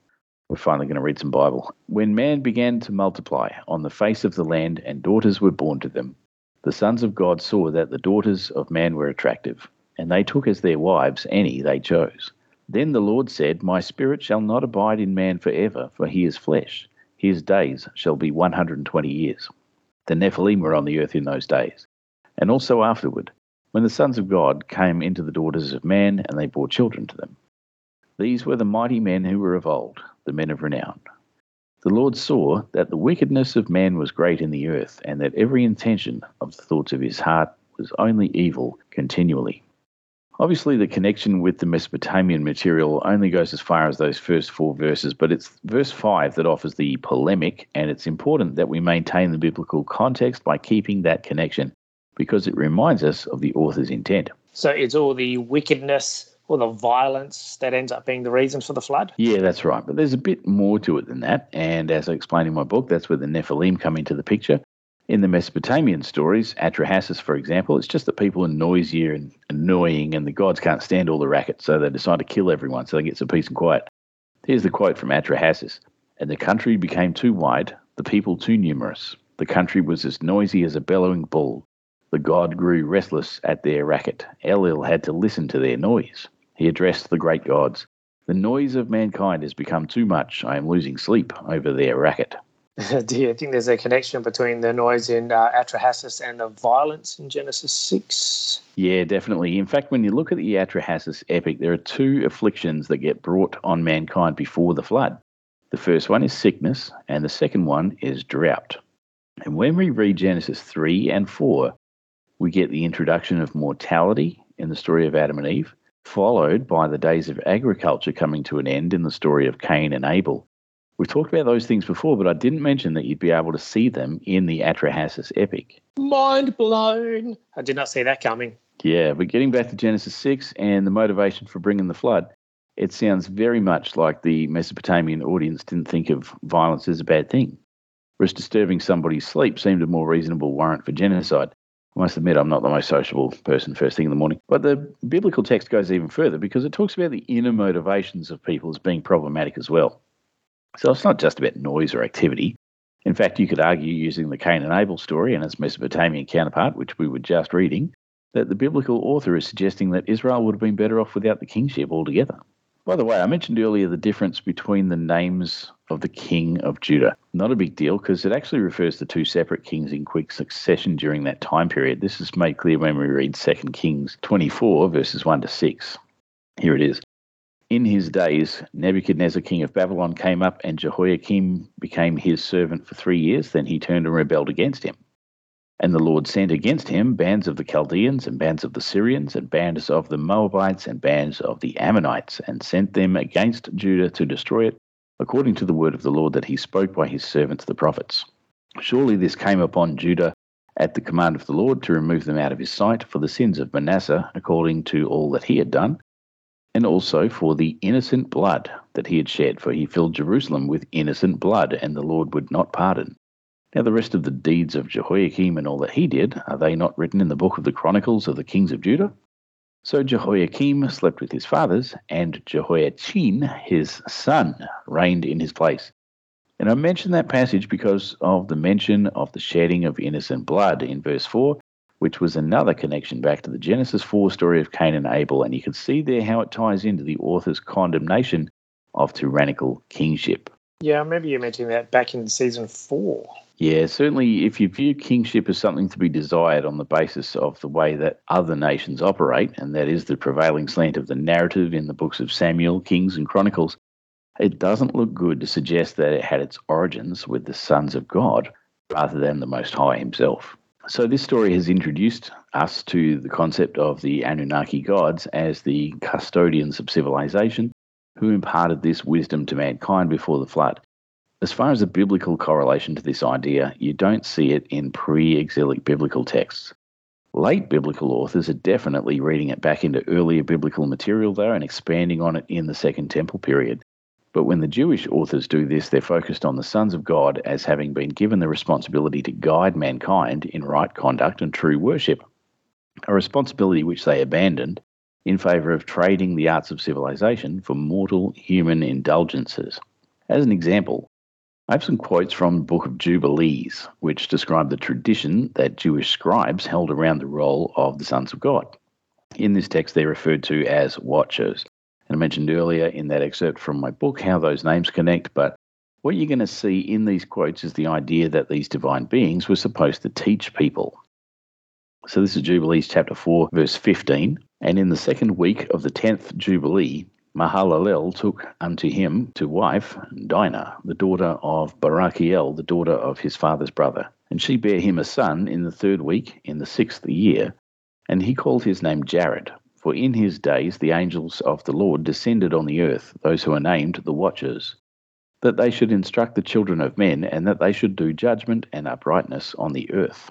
We're finally going to read some Bible. When man began to multiply on the face of the land and daughters were born to them, the sons of God saw that the daughters of man were attractive, and they took as their wives any they chose. Then the Lord said, My spirit shall not abide in man forever, for he is flesh. His days shall be 120 years. The Nephilim were on the earth in those days, and also afterward, when the sons of God came into the daughters of man, and they bore children to them. These were the mighty men who were of old, the men of renown. The Lord saw that the wickedness of man was great in the earth, and that every intention of the thoughts of his heart was only evil continually. Obviously, the connection with the Mesopotamian material only goes as far as those first four verses, but it's verse 5 that offers the polemic, and it's important that we maintain the biblical context by keeping that connection because it reminds us of the author's intent. So it's all the wickedness or the violence that ends up being the reason for the flood? Yeah, that's right. But there's a bit more to it than that. And as I explained in my book, that's where the Nephilim come into the picture. In the Mesopotamian stories, Atrahasis, for example, it's just that people are noisier and annoying, and the gods can't stand all the racket, so they decide to kill everyone so they get some peace and quiet. Here's the quote from Atrahasis And the country became too wide, the people too numerous. The country was as noisy as a bellowing bull. The god grew restless at their racket. Enlil had to listen to their noise. He addressed the great gods. The noise of mankind has become too much. I am losing sleep over their racket. Do you think there's a connection between the noise in uh, Atrahasis and the violence in Genesis 6? Yeah, definitely. In fact, when you look at the Atrahasis epic, there are two afflictions that get brought on mankind before the flood. The first one is sickness, and the second one is drought. And when we read Genesis 3 and 4, we get the introduction of mortality in the story of Adam and Eve, followed by the days of agriculture coming to an end in the story of Cain and Abel. We've talked about those things before, but I didn't mention that you'd be able to see them in the Atrahasis epic. Mind blown. I did not see that coming. Yeah, but getting back to Genesis 6 and the motivation for bringing the flood, it sounds very much like the Mesopotamian audience didn't think of violence as a bad thing. Whereas disturbing somebody's sleep seemed a more reasonable warrant for genocide. I must admit, I'm not the most sociable person first thing in the morning. But the biblical text goes even further because it talks about the inner motivations of people as being problematic as well. So it's not just about noise or activity. In fact, you could argue using the Cain and Abel story and its Mesopotamian counterpart, which we were just reading, that the biblical author is suggesting that Israel would have been better off without the kingship altogether. By the way, I mentioned earlier the difference between the names of the king of Judah. Not a big deal because it actually refers to two separate kings in quick succession during that time period. This is made clear when we read 2 Kings 24, verses 1 to 6. Here it is. In his days, Nebuchadnezzar, king of Babylon, came up, and Jehoiakim became his servant for three years. Then he turned and rebelled against him. And the Lord sent against him bands of the Chaldeans, and bands of the Syrians, and bands of the Moabites, and bands of the Ammonites, and sent them against Judah to destroy it, according to the word of the Lord that he spoke by his servants the prophets. Surely this came upon Judah at the command of the Lord to remove them out of his sight for the sins of Manasseh, according to all that he had done, and also for the innocent blood that he had shed, for he filled Jerusalem with innocent blood, and the Lord would not pardon. Now, the rest of the deeds of Jehoiakim and all that he did, are they not written in the book of the Chronicles of the kings of Judah? So Jehoiakim slept with his fathers, and Jehoiachin, his son, reigned in his place. And I mention that passage because of the mention of the shedding of innocent blood in verse 4, which was another connection back to the Genesis 4 story of Cain and Abel. And you can see there how it ties into the author's condemnation of tyrannical kingship. Yeah, I remember you mentioning that back in season four. Yeah, certainly if you view kingship as something to be desired on the basis of the way that other nations operate, and that is the prevailing slant of the narrative in the books of Samuel, Kings, and Chronicles, it doesn't look good to suggest that it had its origins with the sons of God rather than the Most High himself. So, this story has introduced us to the concept of the Anunnaki gods as the custodians of civilization who imparted this wisdom to mankind before the flood. As far as a biblical correlation to this idea, you don't see it in pre exilic biblical texts. Late biblical authors are definitely reading it back into earlier biblical material, though, and expanding on it in the Second Temple period. But when the Jewish authors do this, they're focused on the sons of God as having been given the responsibility to guide mankind in right conduct and true worship, a responsibility which they abandoned in favour of trading the arts of civilization for mortal human indulgences. As an example, I have some quotes from the Book of Jubilees, which describe the tradition that Jewish scribes held around the role of the sons of God. In this text, they're referred to as watchers. And I mentioned earlier in that excerpt from my book how those names connect, but what you're going to see in these quotes is the idea that these divine beings were supposed to teach people. So this is Jubilees chapter 4, verse 15. And in the second week of the tenth Jubilee, Mahalalel took unto him to wife Dinah, the daughter of Barakiel, the daughter of his father's brother. And she bare him a son in the third week, in the sixth year. And he called his name Jared. For in his days the angels of the Lord descended on the earth, those who are named the Watchers, that they should instruct the children of men, and that they should do judgment and uprightness on the earth.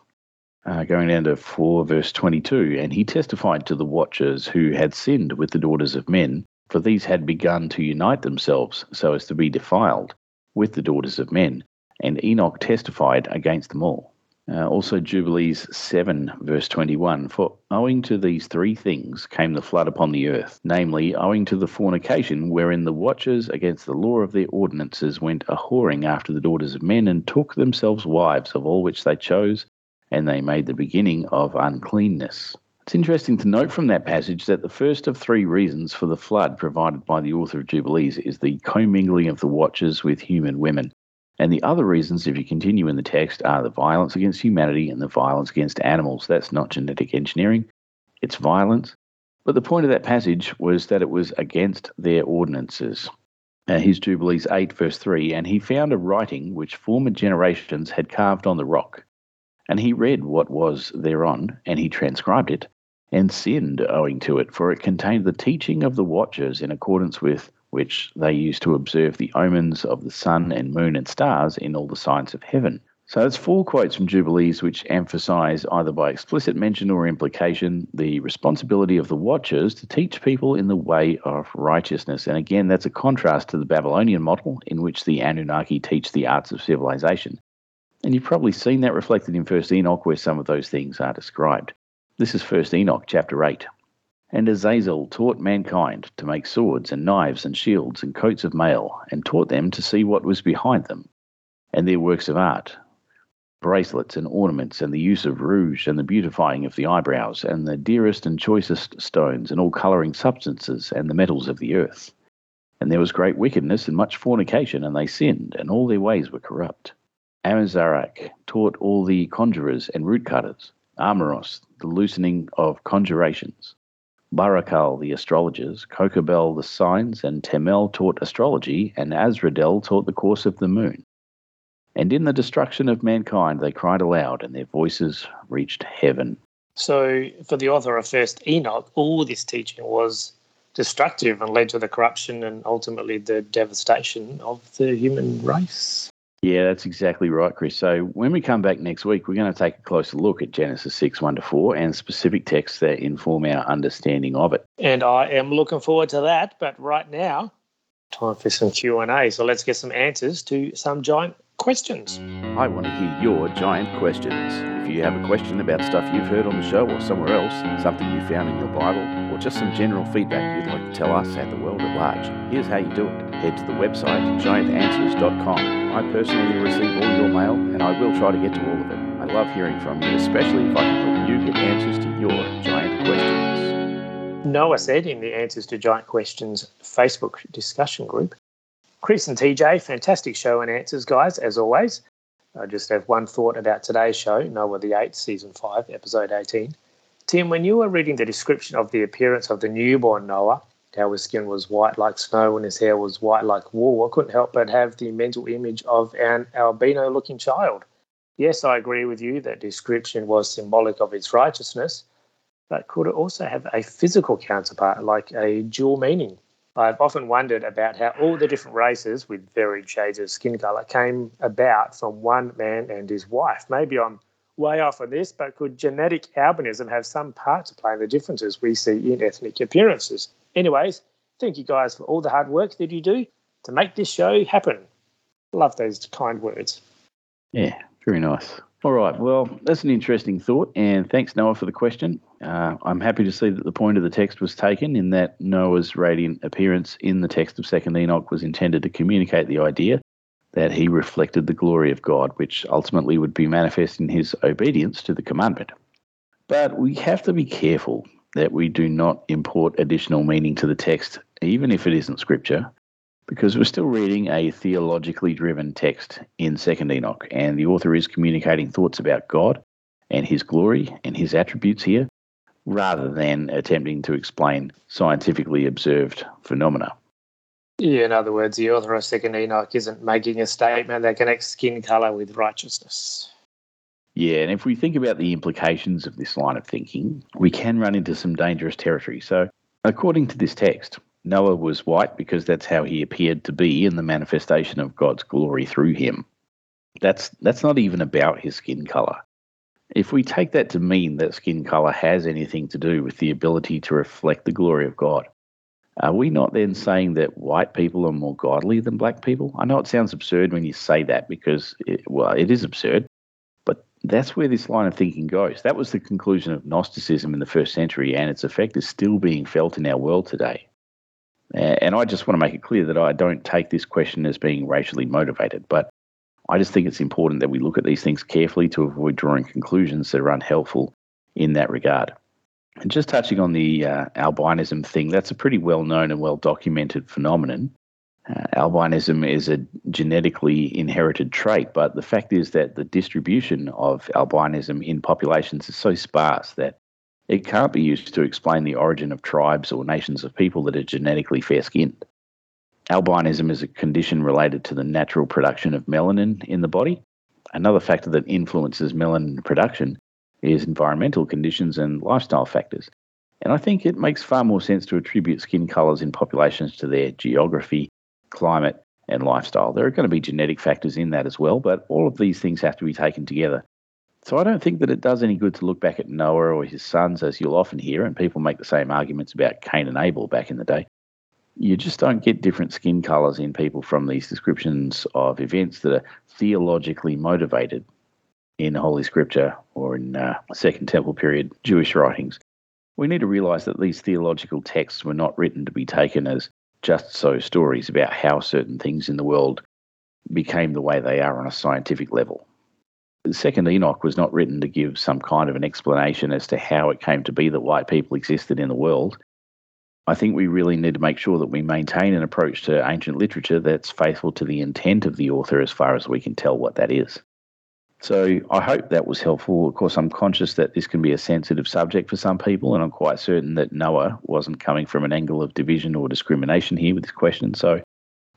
Uh, going down to 4 verse 22 and he testified to the watchers who had sinned with the daughters of men for these had begun to unite themselves so as to be defiled with the daughters of men, and Enoch testified against them all. Uh, also, Jubilees 7, verse 21 For owing to these three things came the flood upon the earth, namely, owing to the fornication wherein the watchers against the law of their ordinances went a whoring after the daughters of men, and took themselves wives of all which they chose, and they made the beginning of uncleanness. It's interesting to note from that passage that the first of three reasons for the flood provided by the author of Jubilees is the commingling of the watchers with human women. And the other reasons, if you continue in the text, are the violence against humanity and the violence against animals. That's not genetic engineering, it's violence. But the point of that passage was that it was against their ordinances. Uh, his Jubilees 8, verse 3 And he found a writing which former generations had carved on the rock. And he read what was thereon, and he transcribed it, and sinned owing to it, for it contained the teaching of the watchers in accordance with which they used to observe the omens of the sun and moon and stars in all the signs of heaven. So it's four quotes from Jubilees which emphasize, either by explicit mention or implication, the responsibility of the watchers to teach people in the way of righteousness. And again, that's a contrast to the Babylonian model in which the Anunnaki teach the arts of civilization. And you've probably seen that reflected in First Enoch, where some of those things are described. This is First Enoch, chapter 8. And Azazel taught mankind to make swords and knives and shields and coats of mail, and taught them to see what was behind them, and their works of art, bracelets and ornaments, and the use of rouge, and the beautifying of the eyebrows, and the dearest and choicest stones, and all colouring substances, and the metals of the earth. And there was great wickedness and much fornication, and they sinned, and all their ways were corrupt. Amazarach taught all the conjurers and root cutters, Armaros, the loosening of conjurations, Barakal, the astrologers, Kokabel, the signs, and Temel taught astrology, and Azradel taught the course of the moon. And in the destruction of mankind they cried aloud, and their voices reached heaven. So, for the author of First Enoch, all this teaching was destructive and led to the corruption and ultimately the devastation of the human race. Yeah, that's exactly right, Kris. So when we come back next week, we're going to take a closer look at Genesis 6 1 to 4 and specific texts that inform our understanding of it. And I am looking forward to that. But right now, time for some Q&A. So let's get some answers to some giant questions. I want to hear your giant questions. If you have a question about stuff you've heard on the show or somewhere else, something you found in your Bible, just some general feedback you'd like to tell us and the world at large, here's how you do it. Head to the website giantanswers.com. I personally receive all your mail and I will try to get to all of it. I love hearing from you, especially if I can help you get answers to your giant questions. Noah said in the Answers to Giant Questions Facebook discussion group Kris and TJ, fantastic show and answers, guys, as always. I just have one thought about today's show, Noah the 8th, Season 5, Episode 18. Tim, when you were reading the description of the appearance of the newborn Noah, how his skin was white like snow and his hair was white like wool, I couldn't help but have the mental image of an albino looking child. Yes, I agree with you that description was symbolic of its righteousness, but could it also have a physical counterpart, like a dual meaning? I've often wondered about how all the different races with varied shades of skin colour came about from one man and his wife. Maybe I'm way off on this, but could genetic albinism have some part to play in the differences we see in ethnic appearances? Anyways, thank you guys for all the hard work that you do to make this show happen. Love those kind words. Yeah, very nice. All right. Well, that's an interesting thought. And thanks, Noah, for the question. Uh, I'm happy to see that the point of the text was taken in that Noah's radiant appearance in the text of 2nd Enoch was intended to communicate the idea that he reflected the glory of God, which ultimately would be manifest in his obedience to the commandment. But we have to be careful that we do not import additional meaning to the text, even if it isn't scripture, because we're still reading a theologically driven text in 2nd Enoch, and the author is communicating thoughts about God and his glory and his attributes here, rather than attempting to explain scientifically observed phenomena. Yeah, in other words, the author of 2nd Enoch isn't making a statement that connects skin color with righteousness. Yeah, and if we think about the implications of this line of thinking, we can run into some dangerous territory. So, according to this text, Noah was white because that's how he appeared to be in the manifestation of God's glory through him. That's that's not even about his skin color. If we take that to mean that skin color has anything to do with the ability to reflect the glory of God, are we not then saying that white people are more godly than black people? I know it sounds absurd when you say that because, it, well, it is absurd, but that's where this line of thinking goes. That was the conclusion of Gnosticism in the first century, and its effect is still being felt in our world today. And I just want to make it clear that I don't take this question as being racially motivated, but I just think it's important that we look at these things carefully to avoid drawing conclusions that are unhelpful in that regard. And just touching on the uh, albinism thing, that's a pretty well known and well documented phenomenon. Uh, albinism is a genetically inherited trait, but the fact is that the distribution of albinism in populations is so sparse that it can't be used to explain the origin of tribes or nations of people that are genetically fair skinned. Albinism is a condition related to the natural production of melanin in the body. Another factor that influences melanin production is environmental conditions and lifestyle factors. And I think it makes far more sense to attribute skin colours in populations to their geography, climate, and lifestyle. There are going to be genetic factors in that as well, but all of these things have to be taken together so I don't think that it does any good to look back at Noah or his sons, as you'll often hear, and people make the same arguments about Cain and Abel back in the day. You just don't get different skin colours in people from these descriptions of events that are theologically motivated in Holy Scripture or in uh, Second Temple period Jewish writings. We need to realise that these theological texts were not written to be taken as just so stories about how certain things in the world became the way they are on a scientific level. The Second Enoch was not written to give some kind of an explanation as to how it came to be that white people existed in the world. I think we really need to make sure that we maintain an approach to ancient literature that's faithful to the intent of the author as far as we can tell what that is. So I hope that was helpful. Of course, I'm conscious that this can be a sensitive subject for some people, and I'm quite certain that Noah wasn't coming from an angle of division or discrimination here with this question. So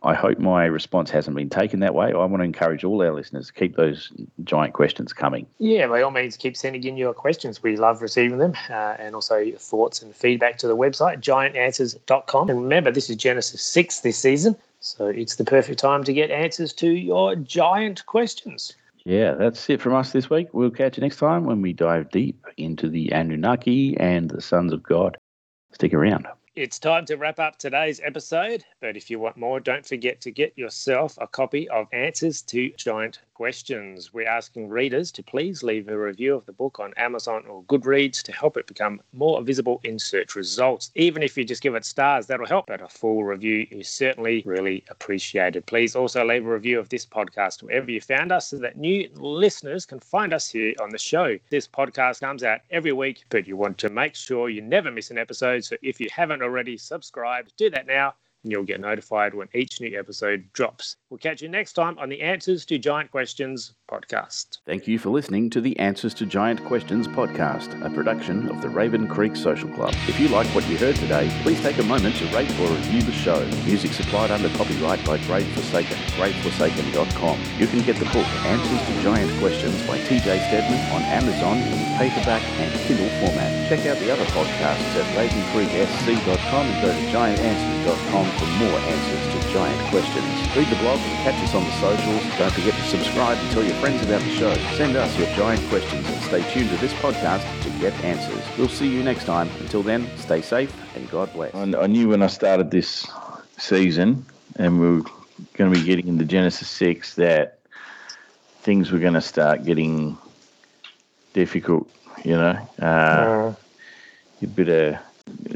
I hope my response hasn't been taken that way. I want to encourage all our listeners to keep those giant questions coming. Yeah, by all means, keep sending in your questions. We love receiving them uh, and also thoughts and feedback to the website, giantanswers.com. And remember, this is Genesis 6 this season, so it's the perfect time to get answers to your giant questions. Yeah, that's it from us this week. We'll catch you next time when we dive deep into the Anunnaki and the sons of God. Stick around. It's time to wrap up today's episode, but if you want more, don't forget to get yourself a copy of Answers to Giant Questions. We're asking readers to please leave a review of the book on Amazon or Goodreads to help it become more visible in search results. Even if you just give it stars, that'll help, but a full review is certainly really appreciated. Please also leave a review of this podcast wherever you found us so that new listeners can find us here on the show. This podcast comes out every week, but you want to make sure you never miss an episode. So if you haven't already subscribed, do that now and you'll get notified when each new episode drops. We'll catch you next time on the Answers to Giant Questions podcast. Thank you for listening to the Answers to Giant Questions podcast, a production of the Raven Creek Social Club. If you like what you heard today, please take a moment to rate or review the show. Music supplied under copyright by Grave Forsaken, graveforsaken.com. You can get the book Answers to Giant Questions by TJ Steadman on Amazon in paperback and Kindle format. Check out the other podcasts at ravencreeksc.com and go to giantanswers.com for more answers to giant questions. Read the blog and catch us on the socials. Don't forget to subscribe and tell your friends about the show. Send us your giant questions and stay tuned to this podcast to get answers. We'll see you next time. Until then, stay safe and God bless. I knew when I started this season and we were going to be getting into Genesis 6 that things were going to start getting difficult, you know. Uh, uh. A bit of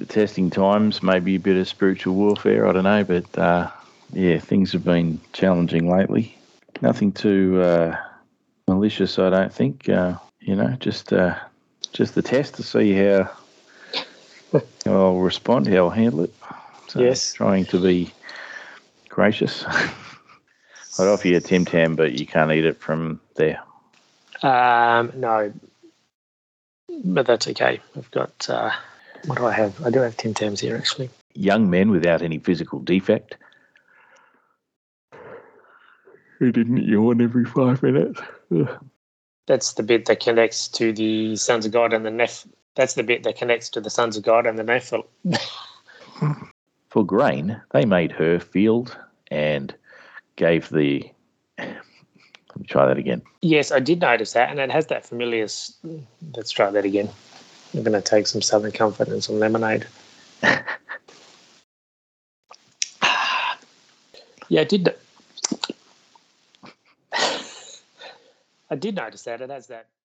testing times, maybe a bit of spiritual warfare. I don't know, but uh, yeah, things have been challenging lately. Nothing too uh, malicious, I don't think. Uh, you know, just uh, just the test to see how, how I'll respond, how I'll handle it. So yes, trying to be gracious. I'd offer you a Tim Tam, but you can't eat it from there. Um, no, but that's okay. I've got uh, what do I have? I do have Tim Tams here actually. Young men without any physical defect. Who didn't yawn every five minutes? That's the bit that connects to the sons of God and the Neph. That's the bit that connects to the sons of God and the Nephil. For grain, they made her field and gave the. Let me try that again. Yes, I did notice that, and it has that familiar. Let's try that again. I'm going to take some Southern Comfort and some lemonade. yeah, I did. I did notice that. It has that